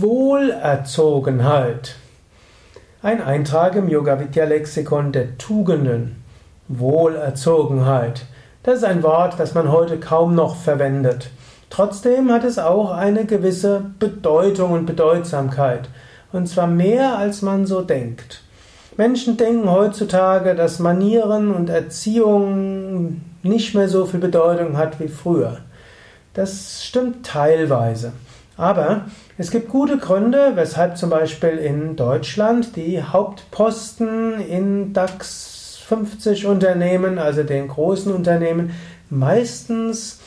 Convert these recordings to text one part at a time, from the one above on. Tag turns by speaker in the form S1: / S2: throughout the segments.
S1: Wohlerzogenheit. Ein Eintrag im Yoga Vidya Lexikon der Tugenden. Wohlerzogenheit. Das ist ein Wort, das man heute kaum noch verwendet. Trotzdem hat es auch eine gewisse Bedeutung und Bedeutsamkeit. Und zwar mehr, als man so denkt. Menschen denken heutzutage, dass Manieren und Erziehung nicht mehr so viel Bedeutung hat wie früher. Das stimmt teilweise. Aber es gibt gute Gründe, weshalb zum Beispiel in Deutschland die Hauptposten in DAX 50 Unternehmen, also den großen Unternehmen, meistens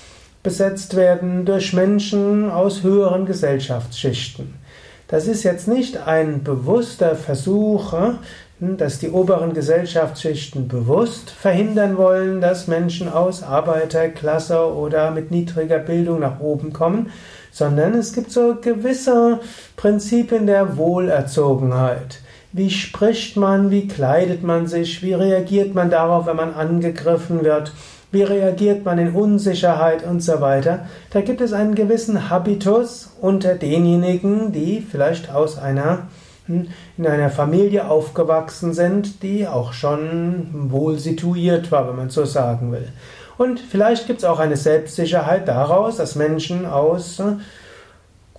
S1: besetzt werden durch Menschen aus höheren Gesellschaftsschichten. Das ist jetzt nicht ein bewusster Versuch, hm, dass die oberen Gesellschaftsschichten bewusst verhindern wollen, dass Menschen aus Arbeiterklasse oder mit niedriger Bildung nach oben kommen, sondern es gibt so gewisse Prinzipien der Wohlerzogenheit. Wie spricht man, wie kleidet man sich, wie reagiert man darauf, wenn man angegriffen wird, wie reagiert man in Unsicherheit und so weiter. Da gibt es einen gewissen Habitus unter denjenigen, die vielleicht aus einer hm, in einer Familie aufgewachsen sind, die auch schon wohl situiert war, wenn man so sagen will. Und vielleicht gibt es auch eine Selbstsicherheit daraus, dass Menschen aus äh,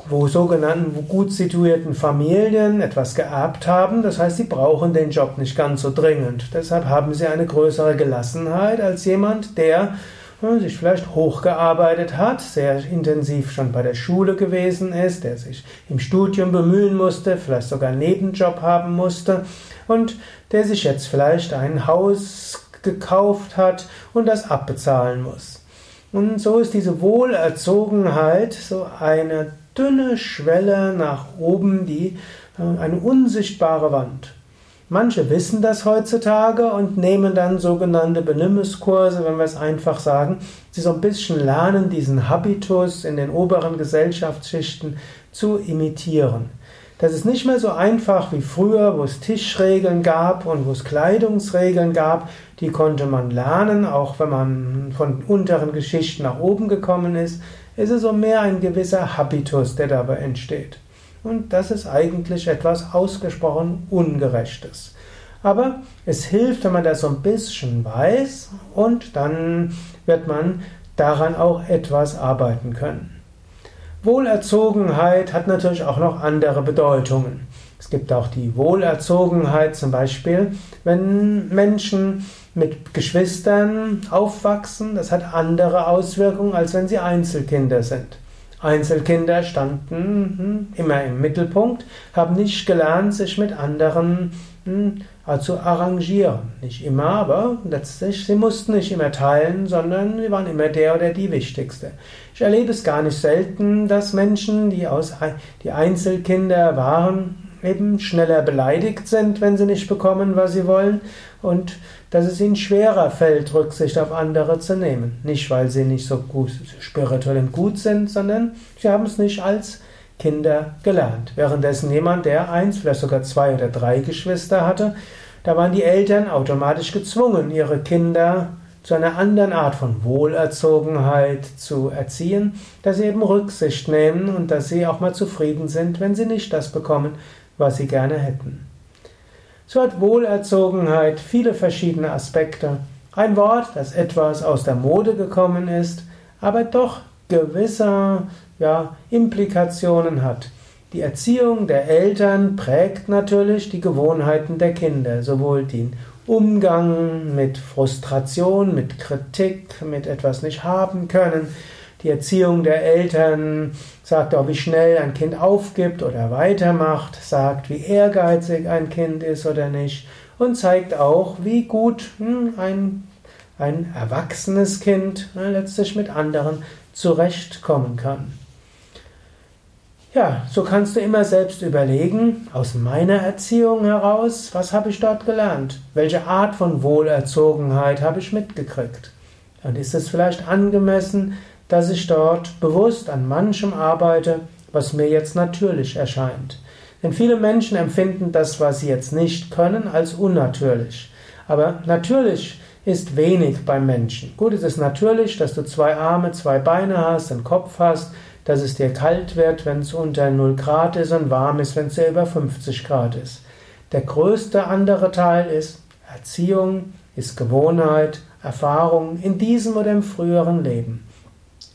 S1: wo sogenannten gut situierten Familien etwas geerbt haben. Das heißt, sie brauchen den Job nicht ganz so dringend. Deshalb haben sie eine größere Gelassenheit als jemand, der äh, sich vielleicht hochgearbeitet hat, sehr intensiv schon bei der Schule gewesen ist, der sich im Studium bemühen musste, vielleicht sogar einen Nebenjob haben musste und der sich jetzt vielleicht ein Haus gekauft hat und das abbezahlen muss. Und so ist diese Wohlerzogenheit so eine dünne Schwelle nach oben, die äh, eine unsichtbare Wand. Manche wissen das heutzutage und nehmen dann sogenannte Benimmungskurse, wenn wir es einfach sagen, sie so ein bisschen lernen, diesen Habitus in den oberen Gesellschaftsschichten zu imitieren. Das ist nicht mehr so einfach wie früher, wo es Tischregeln gab und wo es Kleidungsregeln gab. Die konnte man lernen, auch wenn man von unteren Geschichten nach oben gekommen ist. Es ist so mehr ein gewisser Habitus, der dabei entsteht. Und das ist eigentlich etwas ausgesprochen Ungerechtes. Aber es hilft, wenn man das so ein bisschen weiß und dann wird man daran auch etwas arbeiten können. Wohlerzogenheit hat natürlich auch noch andere Bedeutungen. Es gibt auch die Wohlerzogenheit zum Beispiel, wenn Menschen mit Geschwistern aufwachsen, das hat andere Auswirkungen, als wenn sie Einzelkinder sind. Einzelkinder standen hm, immer im Mittelpunkt, haben nicht gelernt, sich mit anderen hm, zu arrangieren. Nicht immer, aber letztlich, sie mussten nicht immer teilen, sondern sie waren immer der oder die Wichtigste. Ich erlebe es gar nicht selten, dass Menschen, die, aus, die Einzelkinder waren, eben schneller beleidigt sind, wenn sie nicht bekommen, was sie wollen, und dass es ihnen schwerer fällt, Rücksicht auf andere zu nehmen. Nicht, weil sie nicht so gut, spirituell und gut sind, sondern sie haben es nicht als Kinder gelernt. Währenddessen jemand, der eins, vielleicht sogar zwei oder drei Geschwister hatte, da waren die Eltern automatisch gezwungen, ihre Kinder zu einer anderen Art von Wohlerzogenheit zu erziehen, dass sie eben Rücksicht nehmen und dass sie auch mal zufrieden sind, wenn sie nicht das bekommen, was sie gerne hätten. So hat Wohlerzogenheit viele verschiedene Aspekte. Ein Wort, das etwas aus der Mode gekommen ist, aber doch gewisse ja, Implikationen hat. Die Erziehung der Eltern prägt natürlich die Gewohnheiten der Kinder, sowohl den Umgang mit Frustration, mit Kritik, mit etwas nicht haben können. Die Erziehung der Eltern sagt auch, wie schnell ein Kind aufgibt oder weitermacht, sagt, wie ehrgeizig ein Kind ist oder nicht und zeigt auch, wie gut hm, ein, ein erwachsenes Kind hm, letztlich mit anderen zurechtkommen kann. Ja, so kannst du immer selbst überlegen, aus meiner Erziehung heraus, was habe ich dort gelernt? Welche Art von Wohlerzogenheit habe ich mitgekriegt? Und ist es vielleicht angemessen, dass ich dort bewusst an manchem arbeite, was mir jetzt natürlich erscheint? Denn viele Menschen empfinden das, was sie jetzt nicht können, als unnatürlich. Aber natürlich ist wenig beim Menschen. Gut, es ist natürlich, dass du zwei Arme, zwei Beine hast, einen Kopf hast, dass es dir kalt wird, wenn es unter 0 Grad ist und warm ist, wenn es dir über 50 Grad ist. Der größte andere Teil ist Erziehung, ist Gewohnheit, Erfahrung in diesem oder im früheren Leben.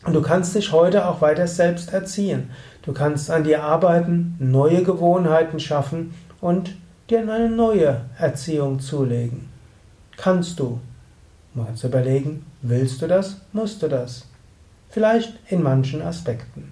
S1: Und du kannst dich heute auch weiter selbst erziehen. Du kannst an dir arbeiten, neue Gewohnheiten schaffen und dir eine neue Erziehung zulegen. Kannst du. Mal zu überlegen, willst du das, musst du das? Vielleicht in manchen Aspekten.